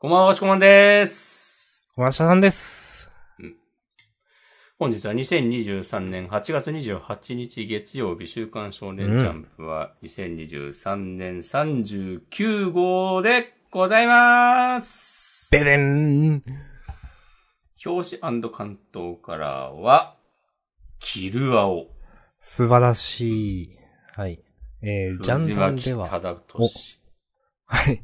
こんばんは、しこまんです。小林さんです。本日は2023年8月28日月曜日、週刊少年ジャンプは2023年39号でございます。ベレン表紙関東からは、キルアオ。素晴らしい。はい。えー、ジャンダンでは、藤巻忠俊。はい。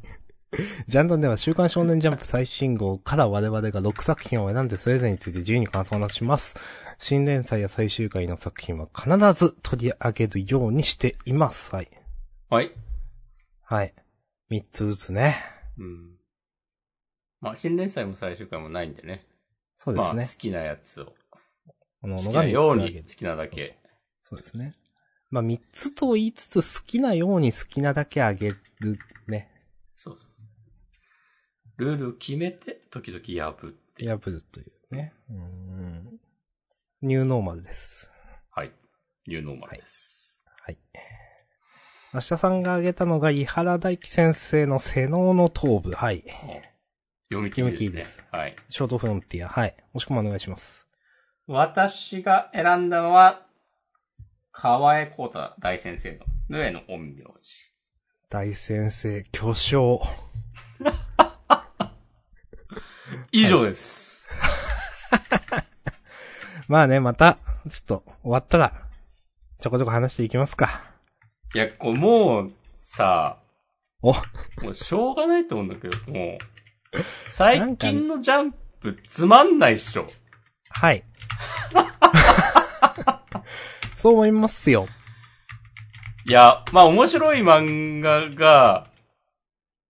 ジャンダンでは週刊少年ジャンプ最新号から我々が6作品を選んでそれぞれについて自由に感想を話します。新連載や最終回の作品は必ず取り上げるようにしています。はい。はい。はい。3つずつね。うん。まあ、新連載も最終回もないんでね。まあ、そうですね。好きなやつを。この好きなように好きなだけ。そうですね。まあ3つと言いつつ好きなように好きなだけあげるね。ルールを決めて、時々破って。破るというね。うん。ニューノーマルです。はい。ニューノーマルです。はい。明日さんが挙げたのが、伊原大樹先生の瀬能の頭部。はい。読み切りですね。読み切りですはい。ショートフロンティア。はい。もしくもお願いします。私が選んだのは、河江光太大先生の、ぬえの陰陽師。大先生、巨匠。以上です。まあね、また、ちょっと、終わったら、ちょこちょこ話していきますか。いや、こう、もう、さ、お、もうしょうがないと思うんだけど、もう、最近のジャンプつまんないっしょ。はい。そう思いますよ。いや、まあ面白い漫画が、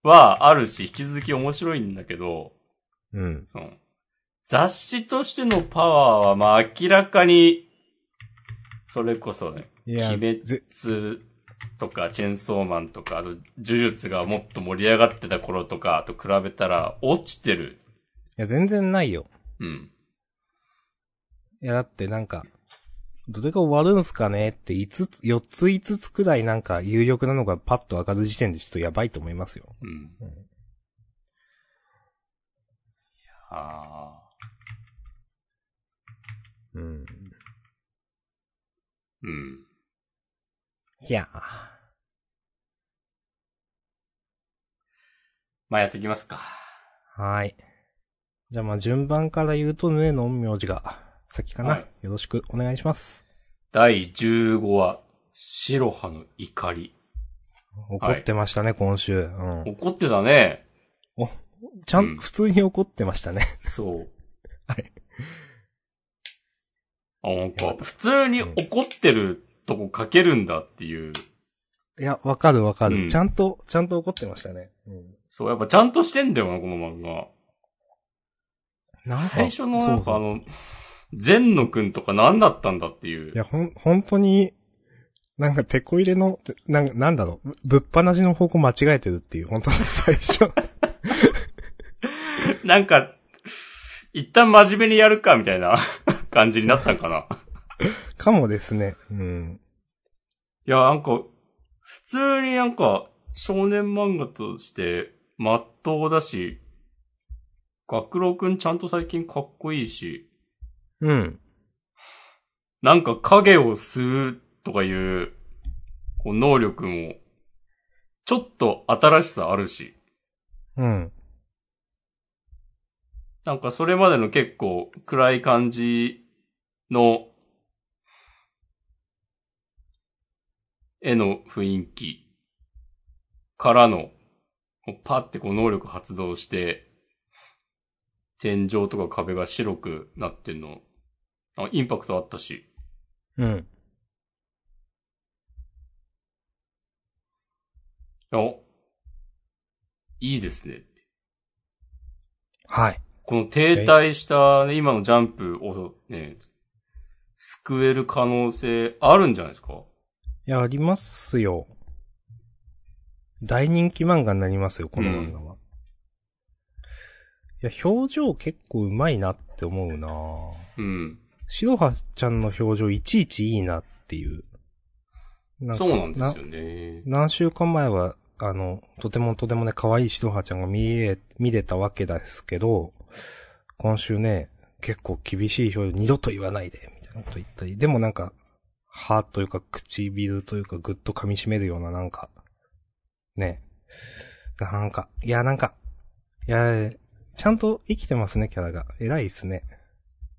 はあるし、引き続き面白いんだけど、うん。雑誌としてのパワーはまあ明らかに、それこそね、鬼ぜ滅とかチェンソーマンとか、あと呪術がもっと盛り上がってた頃とかと比べたら落ちてる。いや、全然ないよ。うん。いや、だってなんか、どれが終わるんすかねって5つ、4つ5つくらいなんか有力なのがパッと上がる時点でちょっとやばいと思いますよ。うん。うんいやーうん。うん。いやまあやっていきますか。ーはーい。じゃあまあ順番から言うと、ヌエの陰陽師が先かな、はいよろしくお願いします。第15話、白羽の怒り。怒ってましたね、今週。うん。怒ってたね。ちゃん、うん普通に怒ってましたね。そう。はい。あ、なんか、普通に怒ってるとこ書けるんだっていう。いや、わかるわかる、うんちゃんと、ちゃんと怒ってましたね。うん。そう、やっぱちゃんとしてんだよな、この漫画。なんか、最初の、そうんかあの、善野くんとか何だったんだっていう。いや、ほん、本当に、なんか、手こ入れの、なん、なんだろう、ぶぶっ放しの方向間違えてるっていう、本当に最初。なんか、一旦真面目にやるか、みたいな 感じになったんかな。かもですね。うん。いや、なんか、普通になんか、少年漫画として、まっとうだし、学郎くんちゃんと最近かっこいいし、うん。なんか影を吸うとかいう、こう能力も、ちょっと新しさあるし、うん。なんかそれまでの結構暗い感じの、絵の雰囲気からの、パってこう能力発動して、天井とか壁が白くなってんの、あインパクトあったし、うん。あ、いいですね。はい。この停滞した、ね、今のジャンプをね、救える可能性あるんじゃないですか？いや、ありますよ。大人気漫画になりますよ、この漫画は。いや、表情結構うまいなって思うなうん。白羽ちゃんの表情いちいちいいなっていう。なそうなんですよね。何週間前はあの、とてもとてもね、可愛いシドハちゃんが見え、見れたわけですけど、今週ね、結構厳しい表現、二度と言わないで、みたいなこと言ったり、でもなんか、歯というか唇というかぐっと噛み締めるようななんか、ね。なんか、いやなんか、いや、ちゃんと生きてますね、キャラが。偉いっすね。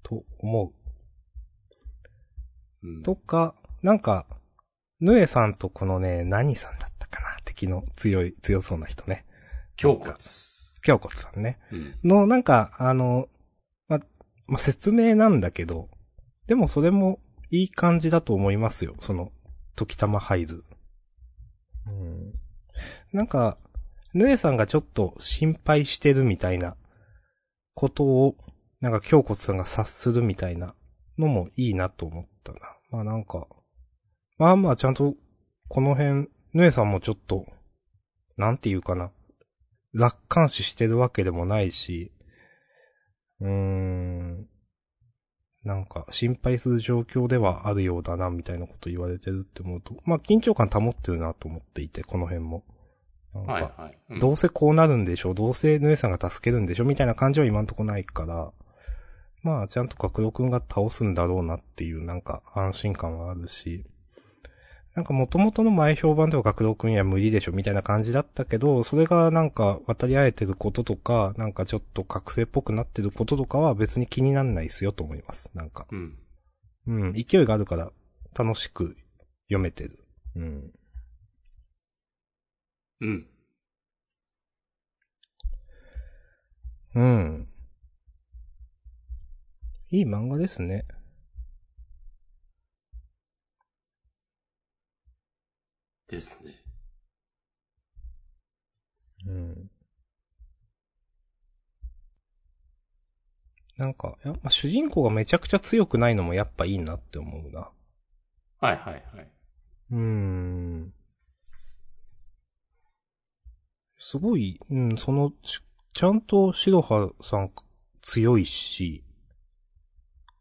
と思うんう。とか、なんか、ヌエさんとこのね、何さんだったかな敵の強い、強そうな人ね。胸骨。京子さんね。うん。の、なんか、あの、ま、ま、説明なんだけど、でもそれもいい感じだと思いますよ。その、時たま入る。うん。なんか、ヌエさんがちょっと心配してるみたいなことを、なんか京子さんが察するみたいなのもいいなと思ったな。まあなんか、まあまあちゃんと、この辺、ヌエさんもちょっと、なんていうかな。楽観視してるわけでもないし、うーん、なんか心配する状況ではあるようだな、みたいなこと言われてるって思うと、まあ緊張感保ってるなと思っていて、この辺も。なんか、はいはい。うんどうせこうなるんでしょう、どうせヌエさんが助けるんでしょみたいな感じは今んとこないから、まあちゃんと角郎くんが倒すんだろうなっていうなんか安心感はあるし、なんか元々の前評判では角郎くんには無理でしょみたいな感じだったけど、それがなんか渡り合えてることとか、なんかちょっと覚醒っぽくなってることとかは別に気になんないっすよと思います。なんか。うん。うん、勢いがあるから楽しく読めてる。うん。うん。うん。いい漫画ですね。ですね。うん。なんか、いや、まあ、主人公がめちゃくちゃ強くないのもやっぱいいなって思うな。はいはいはい。うーん。すごい、うん、その、しちゃんと白羽さん強いし、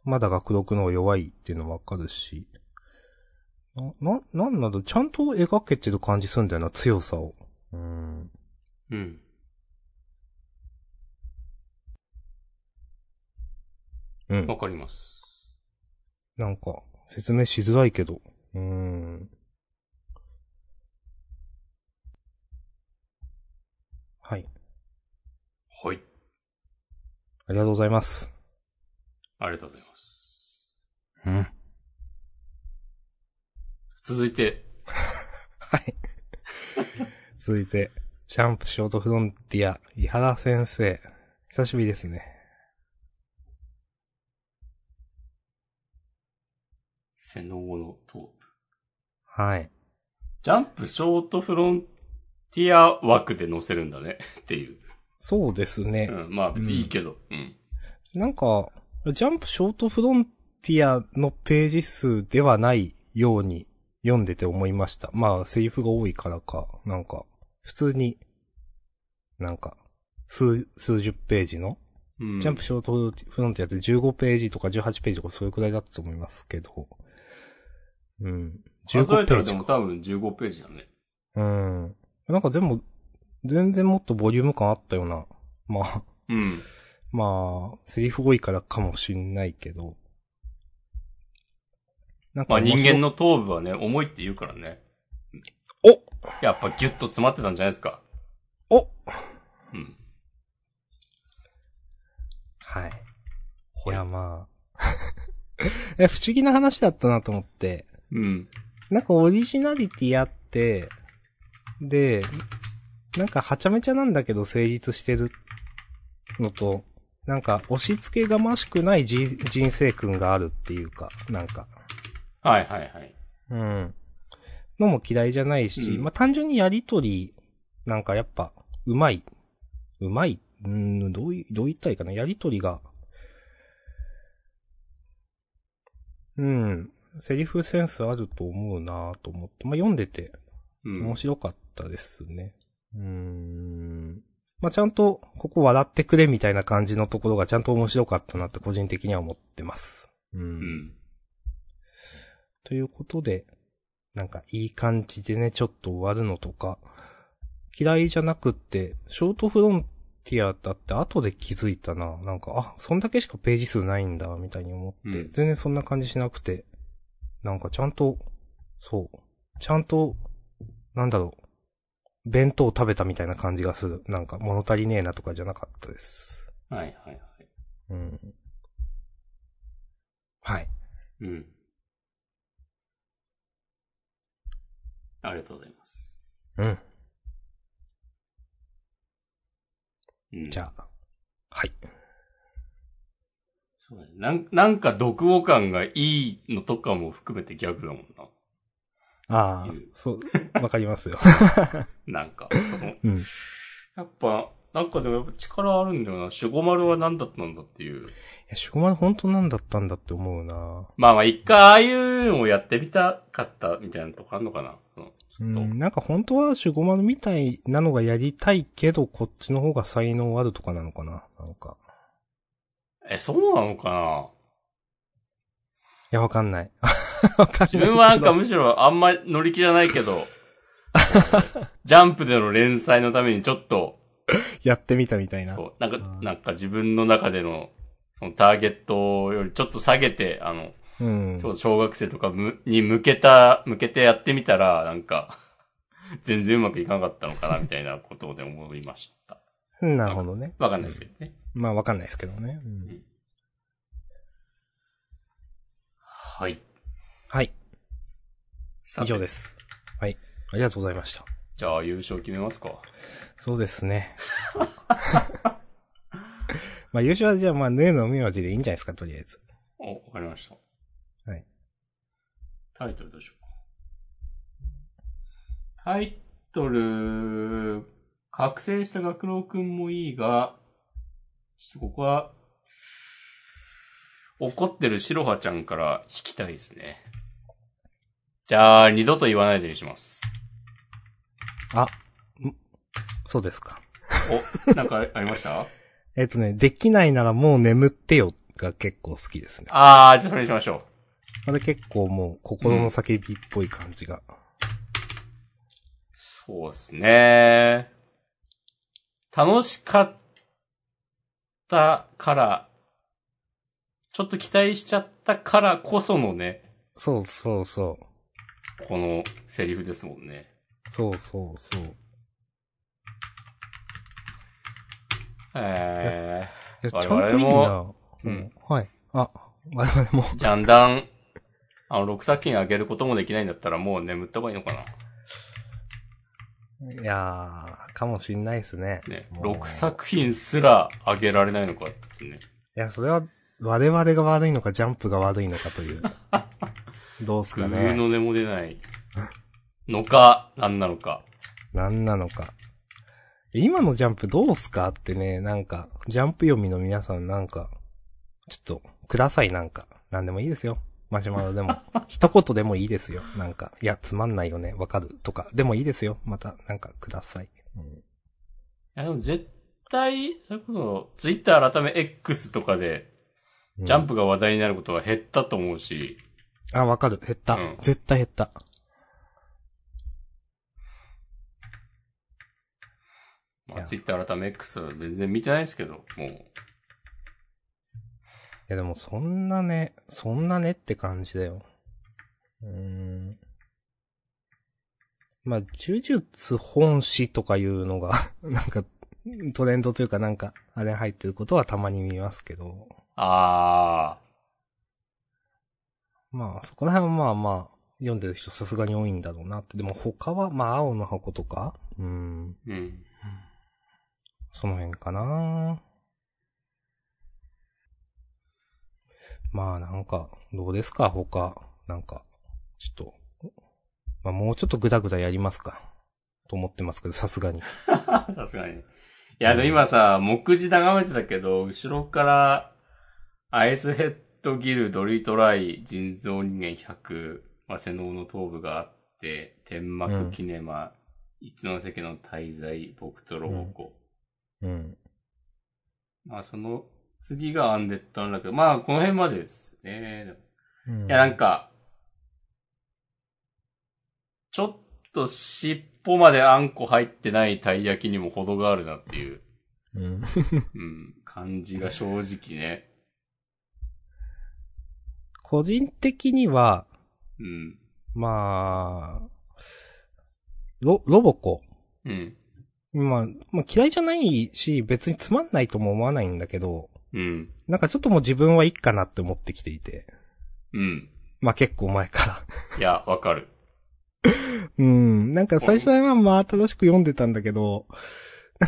まだ学録の方が弱いっていうのもわかるし、な、な、なんなど、ちゃんと描けてる感じすんだよな、強さを。うん。うん。うんわ。かります。なんか、説明しづらいけど。うーん。はい。はい。ありがとうございます。ありがとうございます。うん。続いて、はい。続いて、ジャンプショートフロンティア、伊原先生。久しぶりですね。背の後のトープ。はい。ジャンプショートフロンティア枠で載せるんだね。っていう。そうですね。うん。まあ別にいいけど。うん。なんか、ジャンプショートフロンティアのページ数ではないように読んでて思いました。まあ、セリフが多いからか、なんか、普通に、なんか、数、数十ページの、うん。ジャンプショートフロンティアって15ページとか18ページとかそれくらいだったと思いますけど、うん。15数えたらページか。でも多分15ページだね。うん。なんかでも、全然もっとボリューム感あったような。まあ、うん。まあ、セリフ多いからかもしんないけど。なんまあ人間の頭部はね、重いって言うからね。おやっぱギュッと詰まってたんじゃないですか。おうん。はい。いや、まあ。え、不思議な話だったなと思って。うん。なんかオリジナリティあって、で、なんかはちゃめちゃなんだけど成立してるのと、なんか押し付けがましくないじ人生訓があるっていうか、なんか、はいはいはい。うん。のも嫌いじゃないし、うんまあ単純にやりとり、なんかやっぱ、うまい。うまい？うーん、どうい、どう言ったらいいかな？やりとりが、うん。セリフセンスあると思うなと思って、まあ読んでてうん面。白かったですね。うーん。まあちゃんと、ここ笑ってくれみたいな感じのところがちゃんと面白かったなって個人的には思ってます。うんうん。ということで、なんかいい感じでね、ちょっと終わるのとか、嫌いじゃなくって、ショートフロンティアだって後で気づいたな。なんか、あ、そんだけしかページ数ないんだ、みたいに思って、うん全然そんな感じしなくて、なんかちゃんと、そう、ちゃんと、なんだろう、弁当食べたみたいな感じがする。なんか物足りねえなとかじゃなかったです。はいはいはい。うん。はい。うん。ありがとうございます。うん。うん、じゃあ、はい。そうだね。なんなんか読後感がいいのとかも含めてギャグだもんな。ああうん、そう、わかりますよ。なんか、そのうん。やっぱ、なんかでもやっぱ力あるんだよな。守護丸は何だったんだっていう。いや、シュゴマル本当なんだったんだって思うなまあまあ一回ああいうのをやってみたかったみたいなとこあるのかな。うん、なんか本当はシュゴマルみたいなのがやりたいけど、こっちの方が才能あるとかなのかななんか。え、そうなのかな？いや、わかんない。わかんないけ自ど。分はなんかむしろあんま乗り気じゃないけど、ジャンプでの連載のためにちょっと、やってみたみたいな。そう、なんか、うんなんか自分の中での、そのターゲットよりちょっと下げて、あの、うん。小学生とかむに向けた、向けてやってみたら、なんか、全然うまくいかなかったのかな、みたいなことで思いました。なるほどね。わかんないですけどね。まあわかんないですけどね。うんはい。はい。さて以上です。はい。ありがとうございました。じゃあ優勝決めますか。そうですね。まあ優勝はじゃあまあ、ヌーの名字でいいんじゃないですか、とりあえず。お、わかりました。はい。タイトルどうしようか。タイトル、覚醒した学郎くんもいいが、ちょっとここは、怒ってる白羽ちゃんから引きたいですね。じゃあ、二度と言わないでにします。あ、ん？そうですか。お、なんかありました？えっとね、できないならもう眠ってよが結構好きですね。あー、じゃあそれにしましょう。これ結構もう心の叫びっぽい感じが。そうですね。楽しかったから、ちょっと期待しちゃったからこそのね、そうそうそう。このセリフですもんね。そうそうそう。えいや、ちゃ我々んううんん。はい。あ、我々も。ー、ジャンダン、あの、6作品あげることもできないんだったらもう眠った方がいいのかいやー、かもしんないですね。な。ね。もう6作品すらあげられないのかってね。いや、それは、我々が悪いのか、ジャンプが悪いのかという。どうすかね。の音も出ないのか、なんなのか。何なのか。今のジャンプどうすかってね、なんか、ジャンプ読みの皆さんなんか、ちょっと、くださいなんか。なんでもいいですよ。マシュマロでも。一言でもいいですよ。なんか、いや、つまんないよね。わかる。とか。でもいいですよ。また、なんか、ください。うんいや、でも絶対、それこそ、ツイッター改め X とかで、ジャンプが話題になることは減ったと思うし、あ、わかる。減った。うん絶対減った。まあ、やツイッター改め X は全然見てないですけど、もう、いやでもそんなね、そんなねって感じだよ。うーん。まあ、呪術本誌とかいうのが、なんか、トレンドというかなんか、あれ入ってることはたまに見ますけど。あまあ、そこら辺はまあまあ、読んでる人さすがに多いんだろうなって。でも他は、まあ、青の箱とか？うん。ー、うん。その辺かなまあなんか、どうですか他。なんか、ちょっと、まあもうちょっとグダグダやりますか。と思ってますけど、さすがに。さすがに。いや、でも今さ、目次眺めてたけど、後ろから、アイスヘッドギル、ドリトライ、人造人間100、マセノウの頭部があって、天幕キネマ、一ノ関の滞在、僕とロボコ。うん。まあ、その次がアンデッドなんだけど、まあ、この辺までですね。うんいや、なんか、ちょっと失ぽまであんこ入ってないたい焼きにも程があるなっていう、うん。うん、感じが正直ね。個人的には、うん。まあ、ロ、ロボコ。うん。まあ、まあ嫌いじゃないし、別につまんないとも思わないんだけど、うん。なんかちょっともう自分はいいかなって思ってきていて。うん。まあ結構前かいや、わかる。ら。うん。なんか最初はまあ正しく読んでたんだけど、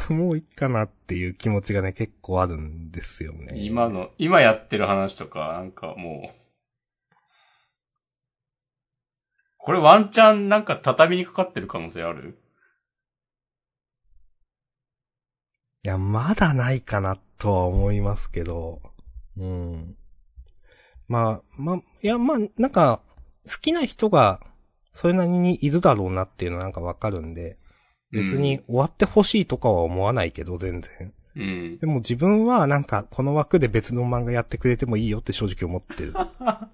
もういいかなっていう気持ちがね、結構あるんですよね。今の、今やってる話とか、なんかもう、これワンチャンなんか畳にかかってる可能性ある？いや、まだないかなとは思いますけど、うん。まあ、まあ、いや、まあ、なんか、好きな人が、それなりにいるだろうなっていうのはなんかわかるんで、別に終わってほしいとかは思わないけど、全然。うん。でも自分はなんか、この枠で別の漫画やってくれてもいいよって正直思ってる。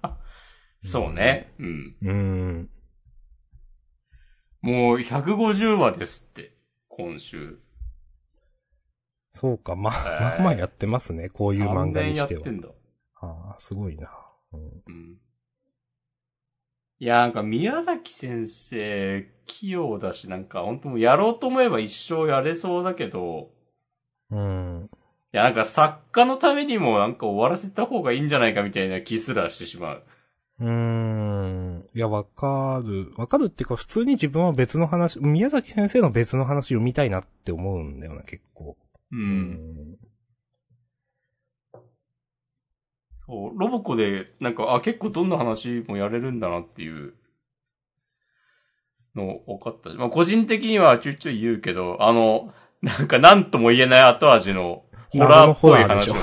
そうね。うん。うん。もう150話ですって、今週。そうか、まあ、まあまあやってますね、こういう漫画にしては3年やって。んだ。ああ、すごいな。うんうん。いや、なんか宮崎先生、器用だし、なんか本当もうやろうと思えば一生やれそうだけど、うん。いや、なんか作家のためにもなんか終わらせた方がいいんじゃないかみたいな気すらしてしまう。うーん。いや、わかる。わかるっていうか、普通に自分は別の話、宮崎先生の別の話読みたいなって思うんだよな、結構。う。。うんそう、ロボコで、なんか、あ、結構どんな話もやれるんだなっていうの分かった。まあ、個人的にはちょいちょい言うけど、あの、なんか何とも言えない後味のホラーっぽい話をね。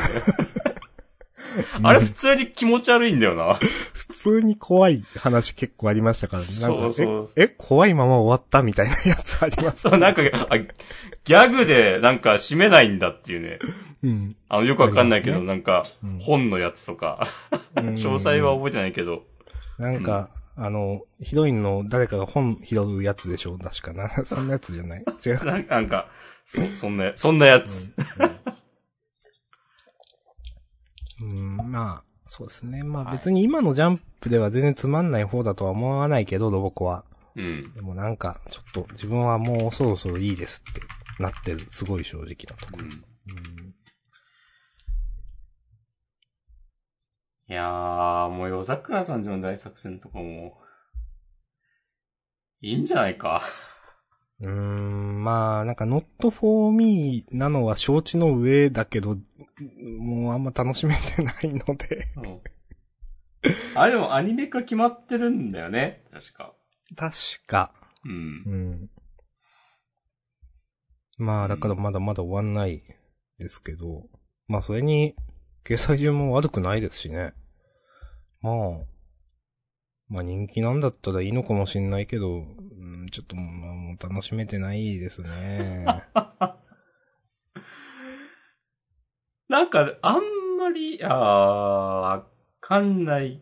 あれ普通に気持ち悪いんだよな。普通に怖い話結構ありましたからね。そうそうえ、え、怖いまま終わったみたいなやつあります。そう、なんか、あギャグでなんか締めないんだっていうね。うん。あの、よくわかんないけど、ありなんかうん、本のやつとか、詳細は覚えてないけど、なんか、あの、ヒロインの誰かが本拾うやつでしょ確かな。そんなやつじゃない？違う。なんか、なんかそ、そんな、そんなやつ。うん、まあ、そうですね。まあ別に今のジャンプでは全然つまんない方だとは思わないけど、ロボコは。うん。でもなんか、ちょっと自分はもうそろそろいいですってなってる。すごい正直なところ。うん。うんいやー、もう夜桜さんちの大作戦とかも、いいんじゃないか。うーん、まあ、なんか、not for me なのは承知の上だけど、もうあんま楽しめてないので。うん。あれでもアニメ化決まってるんだよね。確か。確か。うんう。ん。まあ、だからまだまだ終わんないですけど、まあ、それに、掲載順も悪くないですしね。まあ、まあ人気なんだったらいいのかもしんないけど、うん、ちょっともう楽しめてないですね。なんか、あんまり、あー、わかんない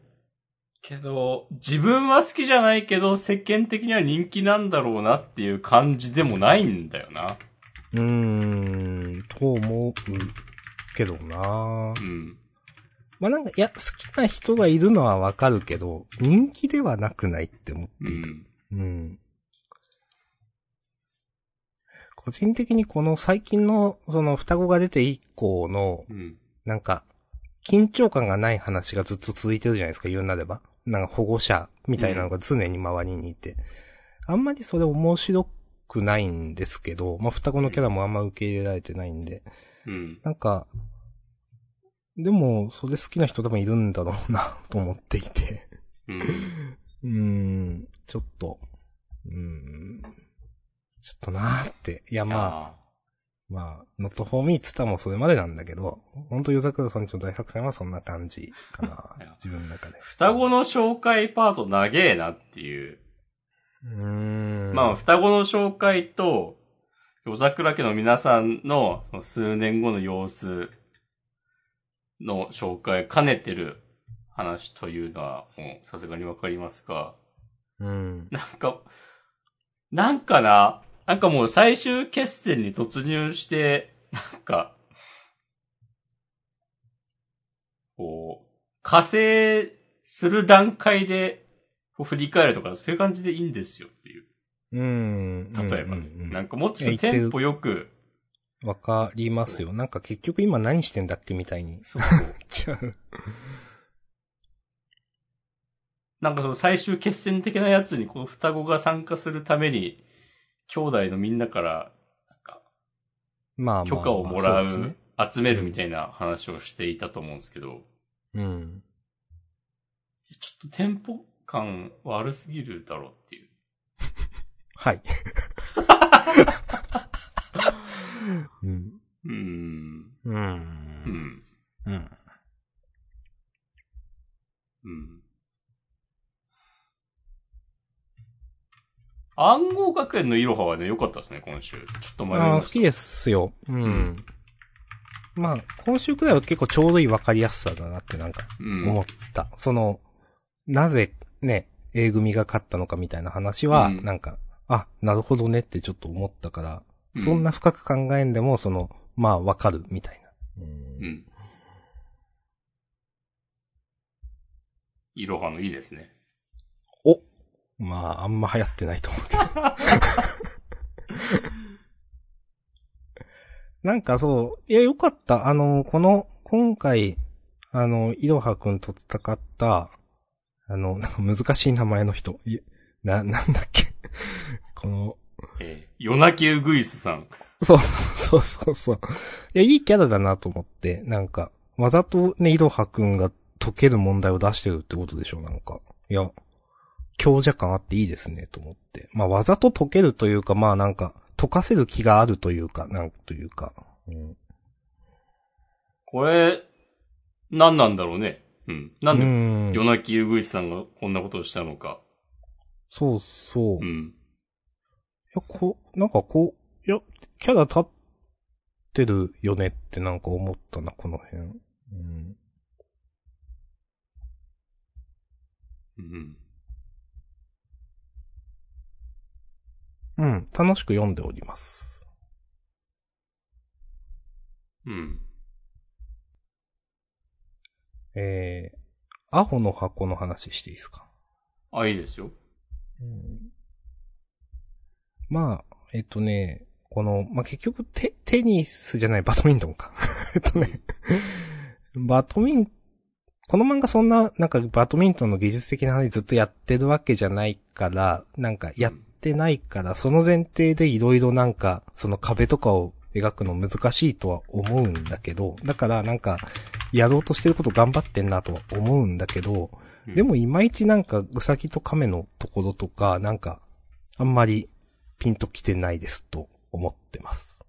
けど、自分は好きじゃないけど、世間的には人気なんだろうなっていう感じでもないんだよな。うーん、と思うけどなうん。まあなんか、いや、好きな人がいるのはわかるけど、人気ではなくないって思っている。うん。うん。個人的にこの最近の、その双子が出て以降の、うん。なんか、緊張感がない話がずっと続いてるじゃないですか、言うなれば。なんか保護者みたいなのが常に周りにいて。あんまりそれ面白くないんですけど、まあ双子のキャラもあんま受け入れられてないんで。うん。なんか、でも、それ好きな人多分いるんだろうな、と思っていて。うん。うーん、ちょっと、うーん、ちょっとなーって。いや、まあ、あ。まあ、ノットフォーミーっつったらもうそれまでなんだけど、ほんと、夜桜さんちの大作戦はそんな感じかな。自分の中で。双子の紹介パート長えなっていう。うーん。まあ、双子の紹介と、夜桜家の皆さんの数年後の様子の紹介兼ねてる話というのは、もうさすがにわかりますが、うん。なんか、なんかな、なんかもう最終決戦に突入して、なんか、こう、加勢する段階で、こう振り返るとか、そういう感じでいいんですよっていう。うん。例えばね。うんうんうんなんかもっといや言ってるテンポよく、わかりますよ。なんか結局今何してんだっけみたいに。そうそう。ちゃう。なんかその最終決戦的なやつに、こう、双子が参加するために、兄弟のみんなから、なんか、まあまあまあ。許可をもらう、そうですね。集めるみたいな話をしていたと思うんですけど、うん。ちょっとテンポ感悪すぎるだろうっていう。はい。うん。うーん。う。うんん。うん。うん。暗号学園のイロハはね、良かったですね、今週。ちょっと迷いああ、ました。好きですよ。うん。んまあ、今週くらいは結構ちょうどいい分かりやすさだなってなんかうん。思った。その、なぜね、A 組が勝ったのかみたいな話は、うんなんか、あ、なるほどねってちょっと思ったから、うそんな深く考えんでも、その、まあ、わかるみたいな。うん。イロハのいいですね。おまあ、あんま流行ってないと思うけど。なんかそう、いや、よかった。あの、この、今回、あの、いろはくんと戦った、あの、なんか難しい名前の人。いな、なんだっけ。この、えー、夜泣きウグイスさん。そう、そうそうそう。いや、いいキャラだなと思って、なんか、わざとね、いろはくんが解ける問題を出してるってことでしょ、なんか。いや、強者感あっていいですね、と思って。まあ、わざと解けるというか、まあなんか、解かせる気があるというか、なんというか。うん。これ、何なんだろうね。うん。なんで、うん夜泣きウグイスさんがこんなことをしたのか。そうそう。いうん。や、こう、なんかこう、いや、キャラ立ってるよねってなんか思ったな、この辺。うん。うん。うん、楽しく読んでおります。うん。えー、アホの箱の話していいですか？あ、いいですよ。まあ、えっとね、この、まあ、結局テ、テニスじゃない、バドミントンか。えっとね、バドミン、この漫画そんな、なんかバドミントンの技術的な話ずっとやってるわけじゃないから、なんかやってないから、その前提でいろいろなんか、その壁とかを描くの難しいとは思うんだけど、だからなんか、やろうとしてること頑張ってんなとは思うんだけど、うんでもいまいちなんか、うさぎと亀のところとか、なんか、あんまりピンときてないですと思ってます。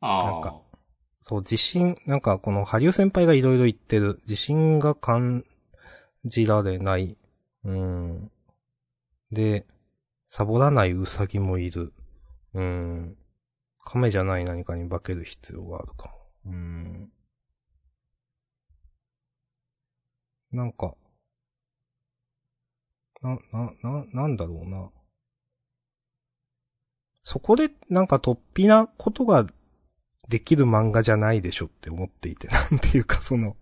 ああ。なんかそう、自信、なんかこの、ハリュー先輩がいろいろ言ってる、自信が感じられない。うん。で、サボらないウサギもいる。うん。亀じゃない何かに化ける必要があるかも。うん。なんか、な、な、な、なんだろうな。そこで、なんか突飛なことができる漫画じゃないでしょって思っていて、なんていうかその、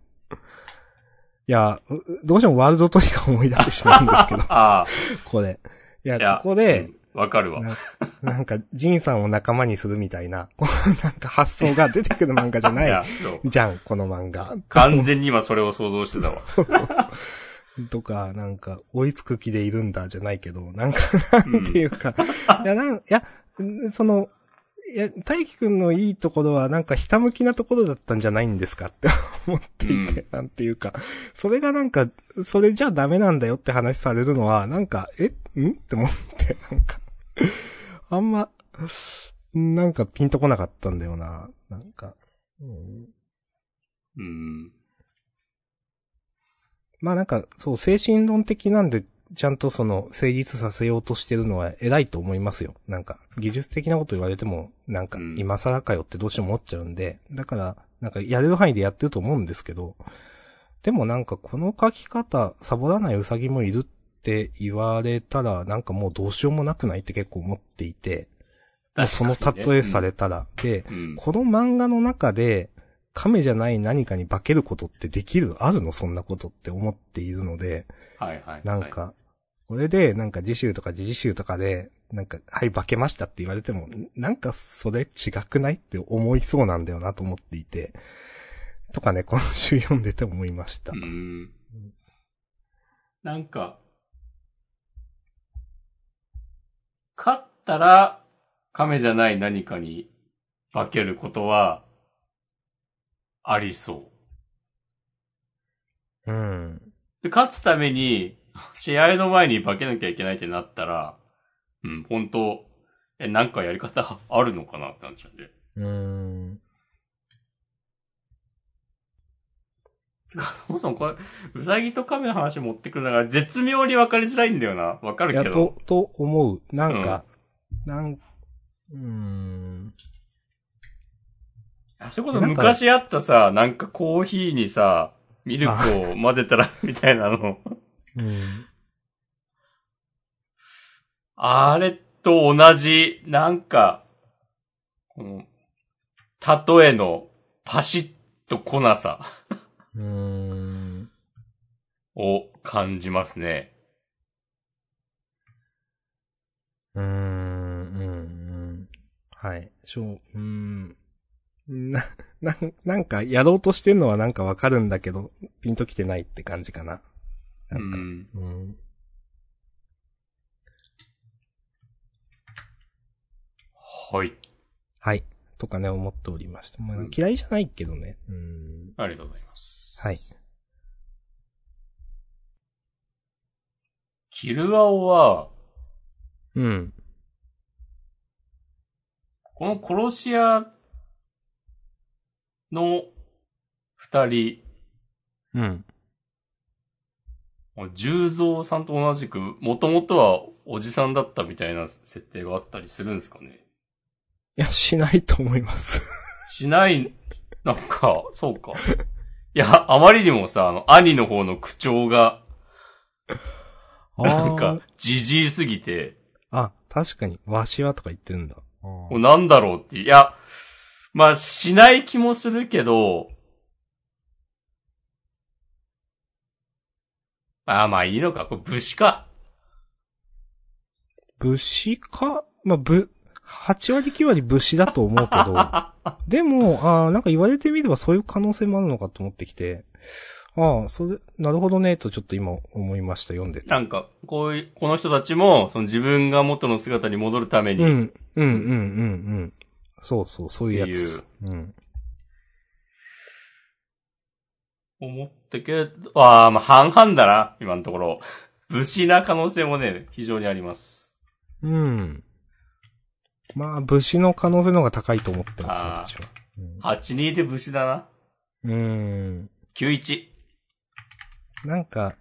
いや、うどうしてもワールドトリガー思い出してしまうんですけど、ああ。これ。いや、いやここで、うんわかるわ。ななんか、ジンさんを仲間にするみたいな、このなんか発想が出てくる漫画じゃいなや、いそう。じゃん、この漫画。完全に今それを想像してたわ。とか、なんか、追いつく気でいるんだ、じゃないけど、なんか、うなんていうか、いや、なん、いや、んその、いや、大輝くんのいいところは、なんか、ひたむきなところだったんじゃないんですかって 思っていて、うなんていうか、それがなんか、それじゃダメなんだよって話されるのは、なんか、え？ん？って思って、なんか、あんま、なんかピンとこなかったんだよな、なんか。うん。うん。まあなんか、そう、精神論的なんで、ちゃんとその、成立させようとしてるのは偉いと思いますよ。なんか、技術的なこと言われても、なんかう、ん今更かよってどうしても思っちゃうんで、だから、なんか、やれる範囲でやってると思うんですけど、でもなんか、この書き方、サボらないウサギもいるっって言われたら、なんかもうどうしようもなくないって結構思っていて、もうその例えされたら。で、うん。この漫画の中で、亀じゃない何かに化けることってできるあるの？そんなことって思っているので、はいはい。なんか、これで、なんか次週とか次々週とかで、なんか、はい、化けましたって言われても、なんかそれ違くないって思いそうなんだよなと思っていて、とかね、今週読んでて思いましたう。ん。なんか、勝ったら、亀じゃない何かに化けることは、ありそう。うん。で、勝つために、試合の前に化けなきゃいけないってなったら、うん、本当え、なんかやり方 あるのかなってなっちゃうんで。うーん。そもそもこれ、うさぎと亀の話持ってくるのが絶妙に分かりづらいんだよな。わかるいや、けどと。、と思う。なんか、なん、うーん。あそれこそ昔あったさ、なんかコーヒーにさ、ミルクを混ぜたら、みたいなの。うん。あれと同じ、なんか、この、例えのパシッと粉さうーん。を感じますね。うーん、うん、うん。はい。しょう、うーん。な、な、なんか、やろうとしてんのはなんかわかるんだけど、ピンときてないって感じかな。なんか、うん。うん。はい。はい。とかね、思っておりました。まあうん嫌いじゃないけどね。うん。ありがとうございます。はい。キルアオは、うん。この殺し屋の二人、うん。重蔵さんと同じく、もともとはおじさんだったみたいな設定があったりするんですかねいや、しないと思います。しない、なんか、そうか。いや、あまりにもさ、あの、兄の方の口調が、なんか、じじいすぎて、あ、確かに、わしはとか言ってるんだ。あもうなんだろうって。いや、まあ、しない気もするけど、ああ、まあいいのか。これ武士か。武士か？まあ、ぶ、8割9割武士だと思うけど、でも、あーなんか言われてみればそういう可能性もあるのかと思ってきて、ああ、それ、なるほどね、とちょっと今思いました、読んでて。なんか、こういう、この人たちも、その自分が元の姿に戻るために、うん、うん、うん、うん、うん。そうそう、そういうやっていうつ。うん。思ったけど、ああ、まあ半々だな、今のところ。武士な可能性もね、非常にあります。うん。まあ、武士の可能性の方が高いと思ってます、私は。8-2で武士だな。うん。うん9-1。なんか、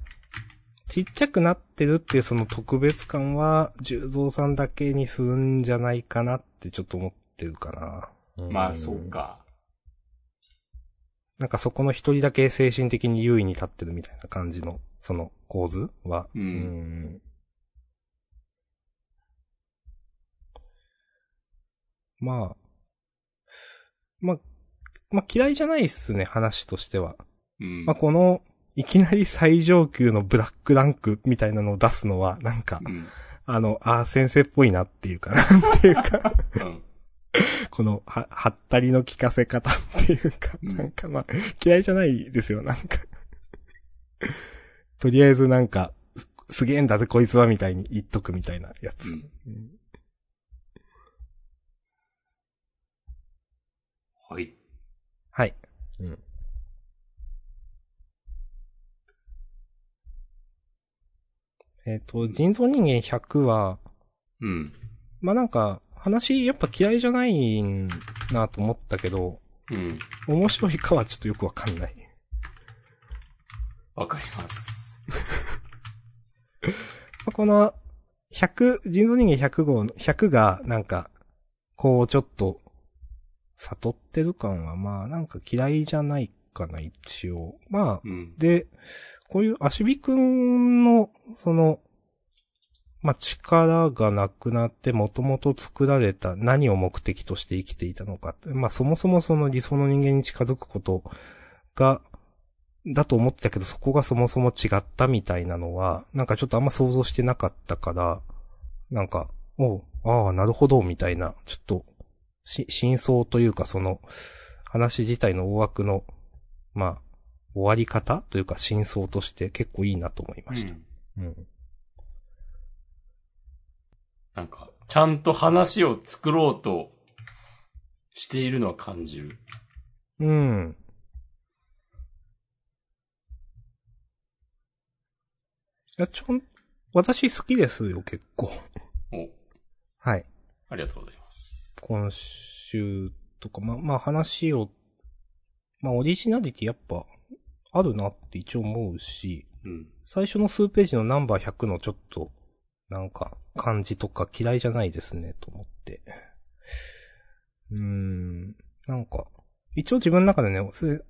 ちっちゃくなってるっていうその特別感は、重蔵さんだけにするんじゃないかなってちょっと思ってるかな。んまあ、そう。か。なんかそこの一人だけ精神的に優位に立ってるみたいな感じの、その構図は？うんんまあ、まあ、まあ嫌いじゃないっすね、話としては。うん。まあこの、いきなり最上級のブラックランクみたいなのを出すのは、なんか、うん。あの、あー先生っぽいなっていうか、なんていうか、うん。この、は、はったりの聞かせ方っていうか、うんなんかまあ、嫌いじゃないですよ、なんか。とりあえずなんか、すすげえんだぜ、こいつは、みたいに言っとくみたいなやつ。うんうんはい。はい。うん。えっ、と、人造人間100は、うん。まあなんか、話やっぱ嫌いじゃないんなと思ったけど、うん。面白いかはちょっとよくわかんない。わかります。ま あこの、100、人造人間100号の、100が、なんか、こう、ちょっと、悟ってる感は、まあ、なんか嫌いじゃないかな、一応。まあ、うん。で、こういう、アシビくんの、その、まあ、力がなくなってもともと作られた何を目的として生きていたのか。まあ、そもそもその理想の人間に近づくことが、だと思ってたけど、そこがそもそも違ったみたいなのは、なんかちょっとあんま想像してなかったから、なんか、おうああ、なるほど、みたいな、ちょっと、し、真相というかその、話自体の大枠の、まあ、終わり方というか真相として結構いいなと思いました。うんうん。なんか、ちゃんと話を作ろうとしているのは感じる。うん。いや、ちょん、私好きですよ、結構。お、はい。ありがとうございます。今週とか、まあ、まあ話を、まあオリジナリティやっぱ、あるなって一応思うし、うん。最初の数ページのナンバー100のちょっと、なんか、感じとか嫌いじゃないですね、と思って。うーん、なんか、一応自分の中でね、せ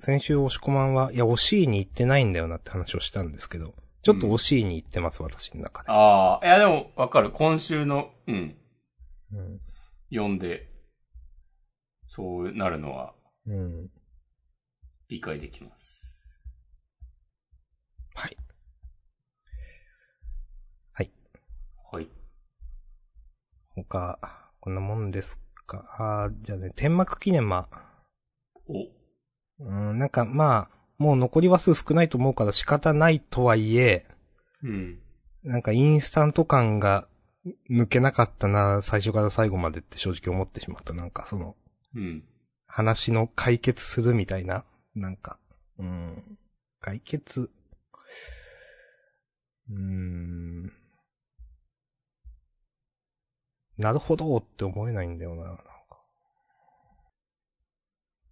先週押し込まんは、いや、惜しいに行ってないんだよなって話をしたんですけど、ちょっと惜しいに行ってます、私の中で。ああ、いやでもわかる。今週の、うん、うん。読んで、そうなるのはうん。理解できます。はい。はい。はい。他、こんなもんですか？あーじゃあね、天幕記念まお、うん、なんかまあ、もう残り話数少ないと思うから仕方ないとはいえ、うん。なんかインスタント感が抜けなかったな、最初から最後までって正直思ってしまった。なんかその、うん。話の解決するみたいな、なんか、うん、解決、うーん、なるほどって思えないんだよな、なんか。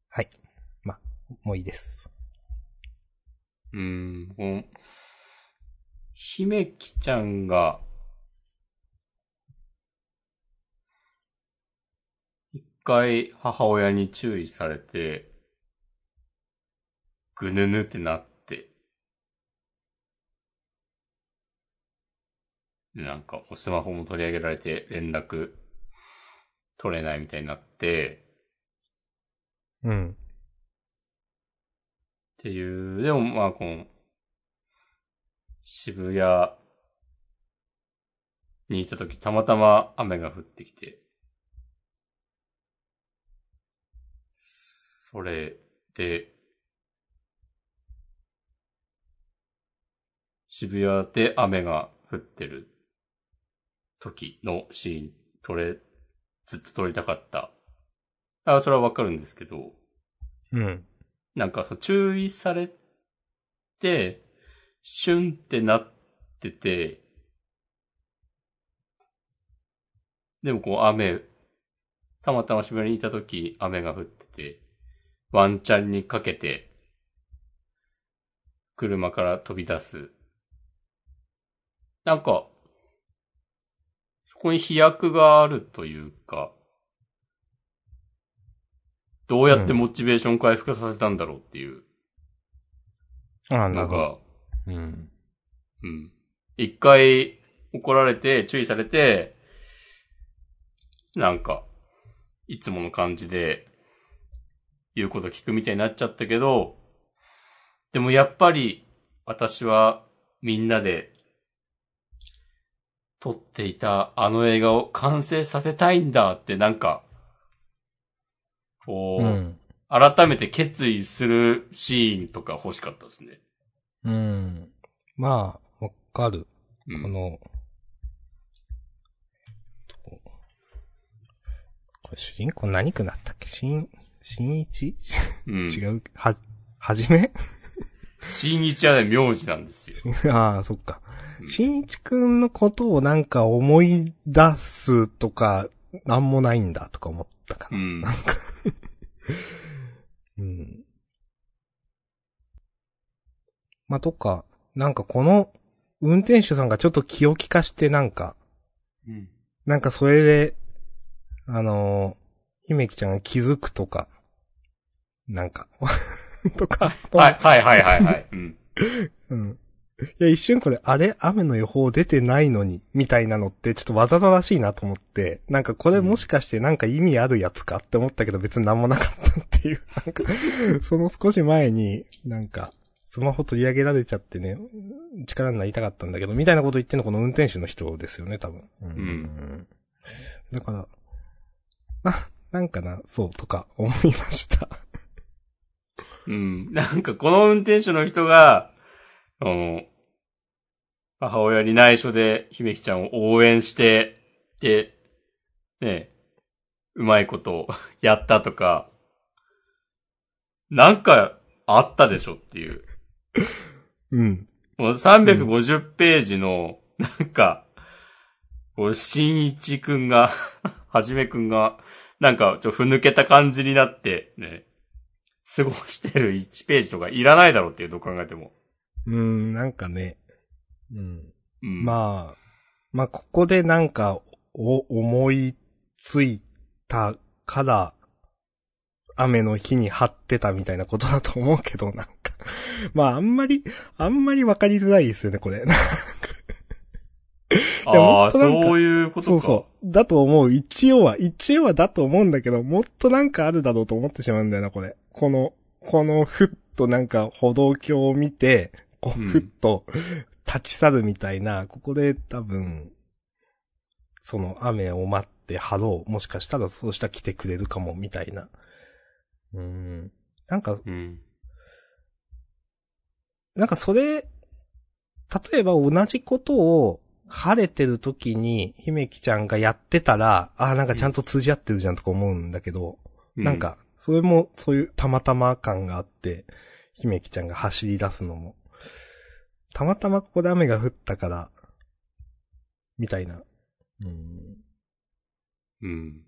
はい。まあ、もういいです。うん。この、姫木ちゃんが、一回母親に注意されて、ぐぬぬってなって、でなんか、おスマホも取り上げられて連絡取れないみたいになって、うん。っていう、でもまあこの、渋谷にいた時たまたま雨が降ってきて、それで、渋谷で雨が降ってる時のシーン、撮れ、ずっと撮りたかった。あ、それはわかるんですけど、うん。なんかそう、注意されて、シュンってなってて、でもこう雨、たまたま渋谷にいた時雨が降ってて、ワンチャンにかけて、車から飛び出す。なんか、そこに飛躍があるというか、どうやってモチベーション回復させたんだろうっていう。ああ、ななんるほど。か、うん。うん。一回怒られて、注意されて、なんか、いつもの感じで、言うこと聞くみたいになっちゃったけど、でもやっぱり、私はみんなで、撮っていたあの映画を完成させたいんだってなんか、こう、うん。改めて決意するシーンとか欲しかったですね。うん。まあ、わかる。うん。この、れ主人公何区だったっけ？新、新一、うん、違う？は、はじめ？新一はね、名字なんですよ。ああ、そっかう。ん新一くんのことをなんか思い出すとか、なんもないんだとか思ったかな。うん。うん。まあ、とか、なんかこの、運転手さんがちょっと気を利かしてなんか、うん。なんかそれで、あのー、姫木ちゃんが気づくとか、なんか、とか、はい、はい、はい、はい、はい。うん。うん。いや、一瞬これ、あれ？雨の予報出てないのに、みたいなのって、ちょっとわざとらしいなと思って、なんかこれもしかしてなんか意味あるやつかって思ったけど別になんもなかったっていう、なんか、その少し前に、なんか、スマホ取り上げられちゃってね、力になりたかったんだけど、みたいなこと言ってんのこの運転手の人ですよね、多分。うんだから、な、なんかな、そう、とか思いました。うん。なんかこの運転手の人が、あの、母親に内緒で姫木ちゃんを応援して、で、ね、うまいことやったとか、なんかあったでしょっていう。うん。もう350ページの、なんか、こう、新一くんが、はじめくんが、なんか、ちょ、ふぬけた感じになって、ね、過ごしてる1ページとかいらないだろうっていうどう考えても。うん、なんかね、うん。うん。まあ、まあ、ここでなんか、お、思いついたから、雨の日に張ってたみたいなことだと思うけど、なんか。まあ、あんまり、あんまりわかりづらいですよね、これ。ああ、もっとなんかそういうことか。そうそう。だと思う。一応は、一応はだと思うんだけど、もっとなんかあるだろうと思ってしまうんだよな、これ。この、このふっとなんか歩道橋を見て、こう、うんふっと立ち去るみたいな、ここで多分、その雨を待ってハロー、もしかしたらそうしたら来てくれるかも、みたいな。うん。なんか、うん。なんかそれ、例えば同じことを晴れてる時に姫木ちゃんがやってたら、ああ、なんかちゃんと通じ合ってるじゃんとか思うんだけど、なん、か、それもそういうたまたま感があって、姫木ちゃんが走り出すのも、たまたまここで雨が降ったから、みたいな。うん。うん。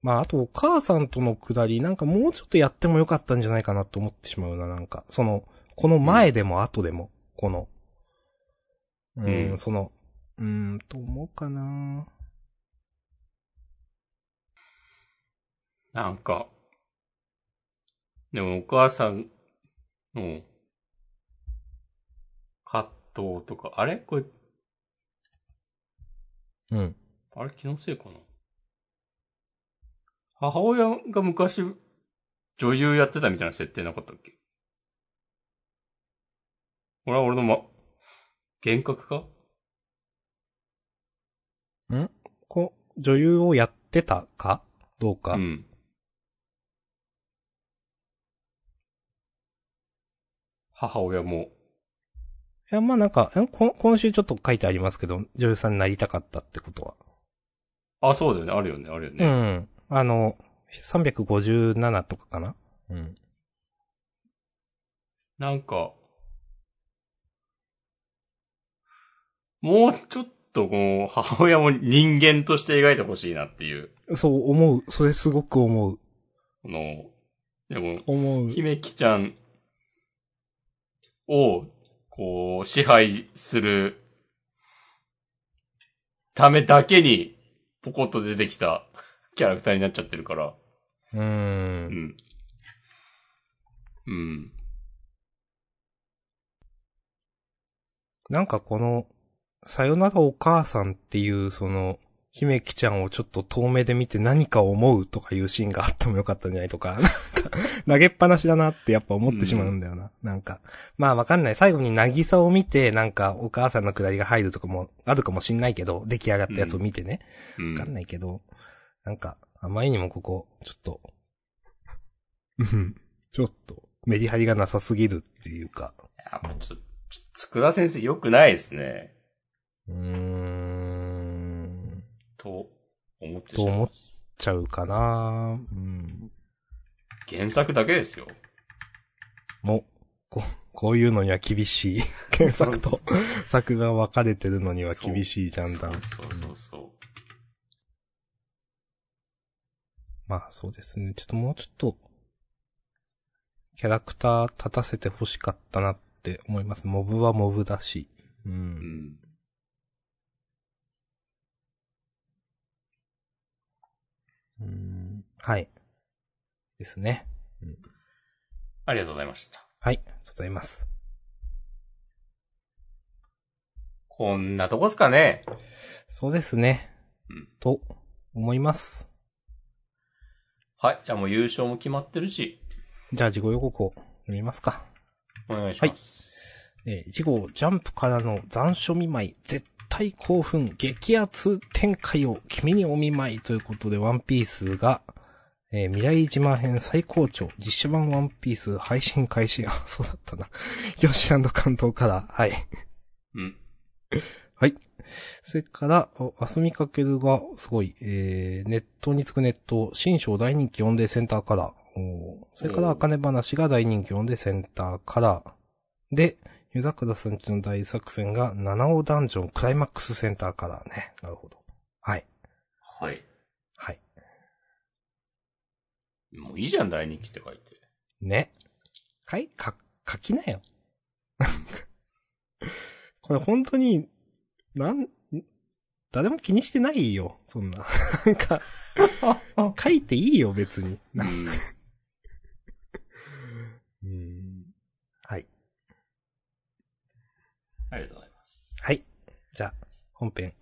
まあ、あとお母さんとのくだり、なんかもうちょっとやってもよかったんじゃないかなと思ってしまうな、なんか。その、この前でも後でも、この、うん、うんその、うーん、と思うかな。なんか、でもお母さんの葛藤とか、あれ？これ、うん。あれ気のせいかな？母親が昔女優やってたみたいな設定なかったっけ？これは俺のま、幻覚か？こう、女優をやってたか？どうか？うん。母親も、いや、まあなんか、んこ今週ちょっと書いてありますけど、女優さんになりたかったってことは。あ、そうだよね、あるよね、あるようね。ん。あの、357とかかな？うん。なんか、もうちょっとこう、母親も人間として描いてほしいなっていう、そう思う。それすごく思う。この、でも、思う。姫木ちゃんを、こう、支配するためだけに、ポコッと出てきたキャラクターになっちゃってるから。うー。うんん。うん。なんかこの、さよならお母さんっていう、その、姫木ちゃんをちょっと遠目で見て何か思うとかいうシーンがあってもよかったんじゃないとか、なんか、投げっぱなしだなってやっぱ思ってしまうんだよな。なんか、まあわかんない。最後に渚を見て、なんかお母さんのくだりが入るとかもあるかもしんないけど、出来上がったやつを見てね。うんわかんないけど、なんか、あまりにもここ、ちょっと、うん、ちょっと、メリハリがなさすぎるっていうか、やっぱちょっと、つくだ先生良くないですね。うーん、と、思ってしまうと思っちゃうかなうん。原作だけですよ。もう、ここういうのには厳しい。原作と作が分かれてるのには厳しいジャンダン。そうそうそう。まあそうですね。ちょっともうちょっと、キャラクター立たせて欲しかったなって思います。モブはモブだし。う。うんん。うんはい。ですね。ありがとうございました。はい、ありがとうございます。こんなとこっすかね。そうですね。うんと、思います。はい。じゃあもう優勝も決まってるし、じゃあ、事後予告を読みますか。お願いします。えー、事後、ジャンプからの残暑見舞い、絶対興奮、激アツ展開を君にお見舞いということで、ワンピースが、えー未来島編最高潮、実写版ワンピース配信開始。あ、そうだったな。ヨシ関東から、はい。うん。はい。それから、おあすみかけるが、すごい、えー、ネットにつくネット、新章大人気4でセンターカラー。おーそれから、あかね話が大人気4でセンターカラー。で、湯桜さんちの大作戦が、七尾ダンジョンクライマックスセンターカラーね。なるほど。はい。はい。はい。もういいじゃん、大人気って書いて。ね。かい、か、書きなよ。これ本当に、なん、誰も気にしてないよ、そんな。なんか、書いていいよ、別に。うん。うんはい。ありがとうございます。はい。じゃあ、本編、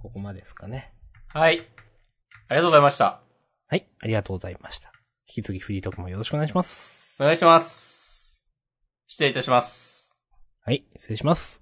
ここまでですかね。はい。ありがとうございました。はい、ありがとうございました。引き続きフリートークもよろしくお願いします。お願いします。失礼いたします。はい、失礼します。